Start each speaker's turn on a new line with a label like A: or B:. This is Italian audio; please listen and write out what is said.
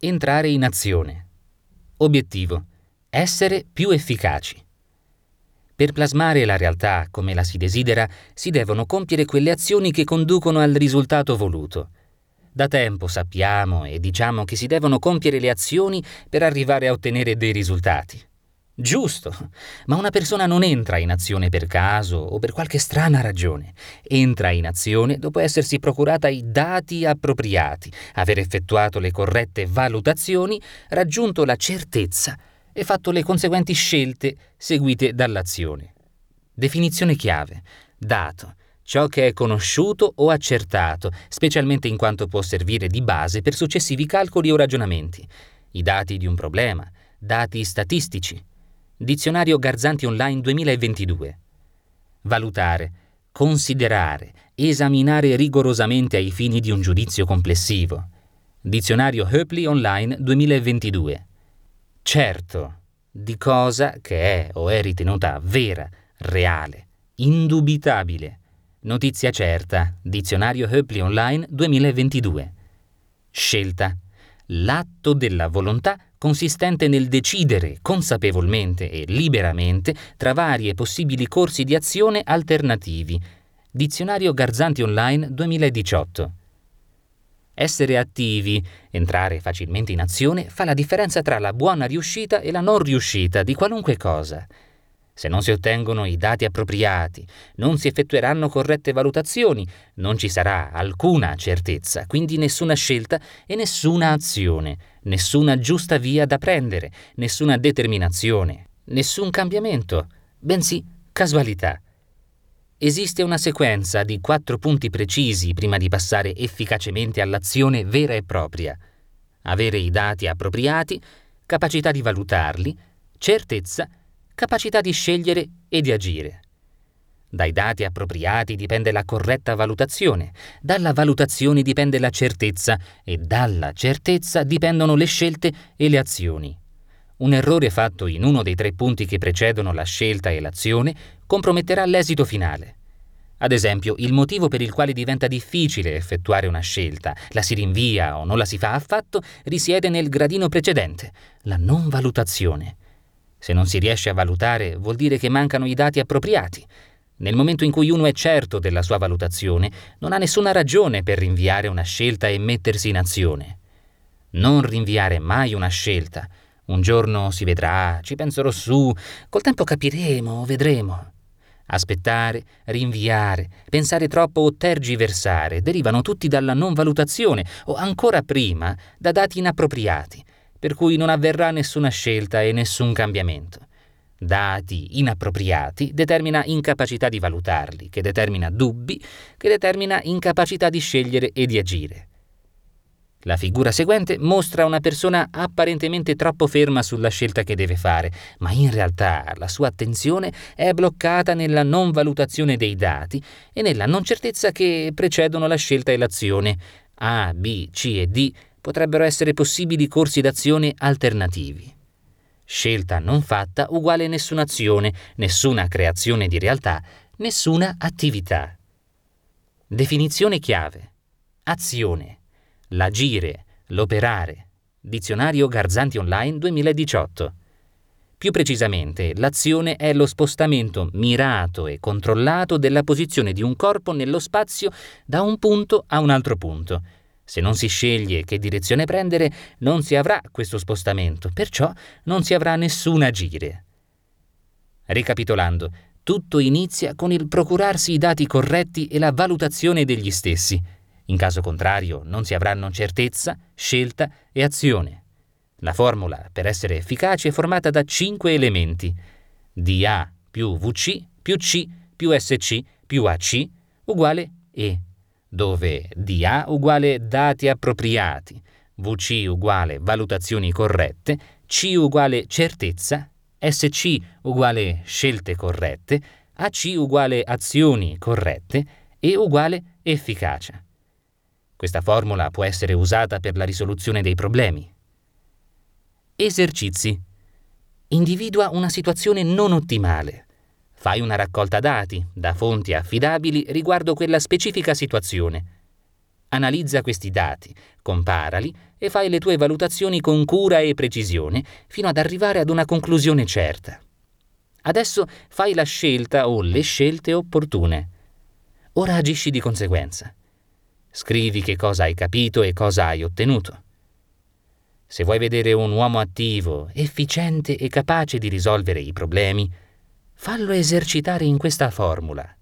A: Entrare in azione. Obiettivo. Essere più efficaci. Per plasmare la realtà come la si desidera, si devono compiere quelle azioni che conducono al risultato voluto. Da tempo sappiamo e diciamo che si devono compiere le azioni per arrivare a ottenere dei risultati. Giusto, ma una persona non entra in azione per caso o per qualche strana ragione. Entra in azione dopo essersi procurata i dati appropriati, aver effettuato le corrette valutazioni, raggiunto la certezza e fatto le conseguenti scelte seguite dall'azione. Definizione chiave. Dato. Ciò che è conosciuto o accertato, specialmente in quanto può servire di base per successivi calcoli o ragionamenti. I dati di un problema, dati statistici. Dizionario Garzanti Online 2022. Valutare, considerare, esaminare rigorosamente ai fini di un giudizio complessivo. Dizionario Höpli Online 2022 certo di cosa che è o è ritenuta vera, reale, indubitabile. Notizia certa, dizionario Höpli Online 2022. Scelta. L'atto della volontà consistente nel decidere consapevolmente e liberamente tra vari e possibili corsi di azione alternativi. Dizionario Garzanti Online 2018. Essere attivi, entrare facilmente in azione, fa la differenza tra la buona riuscita e la non riuscita di qualunque cosa. Se non si ottengono i dati appropriati, non si effettueranno corrette valutazioni, non ci sarà alcuna certezza, quindi nessuna scelta e nessuna azione, nessuna giusta via da prendere, nessuna determinazione, nessun cambiamento, bensì casualità. Esiste una sequenza di quattro punti precisi prima di passare efficacemente all'azione vera e propria. Avere i dati appropriati, capacità di valutarli, certezza, capacità di scegliere e di agire. Dai dati appropriati dipende la corretta valutazione, dalla valutazione dipende la certezza e dalla certezza dipendono le scelte e le azioni. Un errore fatto in uno dei tre punti che precedono la scelta e l'azione comprometterà l'esito finale. Ad esempio, il motivo per il quale diventa difficile effettuare una scelta, la si rinvia o non la si fa affatto, risiede nel gradino precedente, la non valutazione. Se non si riesce a valutare, vuol dire che mancano i dati appropriati. Nel momento in cui uno è certo della sua valutazione, non ha nessuna ragione per rinviare una scelta e mettersi in azione. Non rinviare mai una scelta, un giorno si vedrà, ci penserò su, col tempo capiremo, vedremo. Aspettare, rinviare, pensare troppo o tergiversare derivano tutti dalla non valutazione o ancora prima da dati inappropriati, per cui non avverrà nessuna scelta e nessun cambiamento. Dati inappropriati determina incapacità di valutarli, che determina dubbi, che determina incapacità di scegliere e di agire. La figura seguente mostra una persona apparentemente troppo ferma sulla scelta che deve fare, ma in realtà la sua attenzione è bloccata nella non valutazione dei dati e nella non certezza che precedono la scelta e l'azione. A, B, C e D potrebbero essere possibili corsi d'azione alternativi. Scelta non fatta uguale nessuna azione, nessuna creazione di realtà, nessuna attività. Definizione chiave. Azione l'agire, l'operare. Dizionario Garzanti Online 2018. Più precisamente, l'azione è lo spostamento mirato e controllato della posizione di un corpo nello spazio da un punto a un altro punto. Se non si sceglie che direzione prendere, non si avrà questo spostamento, perciò non si avrà nessun agire. Ricapitolando, tutto inizia con il procurarsi i dati corretti e la valutazione degli stessi. In caso contrario non si avranno certezza, scelta e azione. La formula per essere efficace è formata da cinque elementi. DA più VC più C più SC più AC uguale E, dove DA uguale dati appropriati, VC uguale valutazioni corrette, C uguale certezza, SC uguale scelte corrette, AC uguale azioni corrette e uguale efficacia. Questa formula può essere usata per la risoluzione dei problemi. Esercizi. Individua una situazione non ottimale. Fai una raccolta dati da fonti affidabili riguardo quella specifica situazione. Analizza questi dati, comparali e fai le tue valutazioni con cura e precisione fino ad arrivare ad una conclusione certa. Adesso fai la scelta o le scelte opportune. Ora agisci di conseguenza. Scrivi che cosa hai capito e cosa hai ottenuto. Se vuoi vedere un uomo attivo, efficiente e capace di risolvere i problemi, fallo esercitare in questa formula.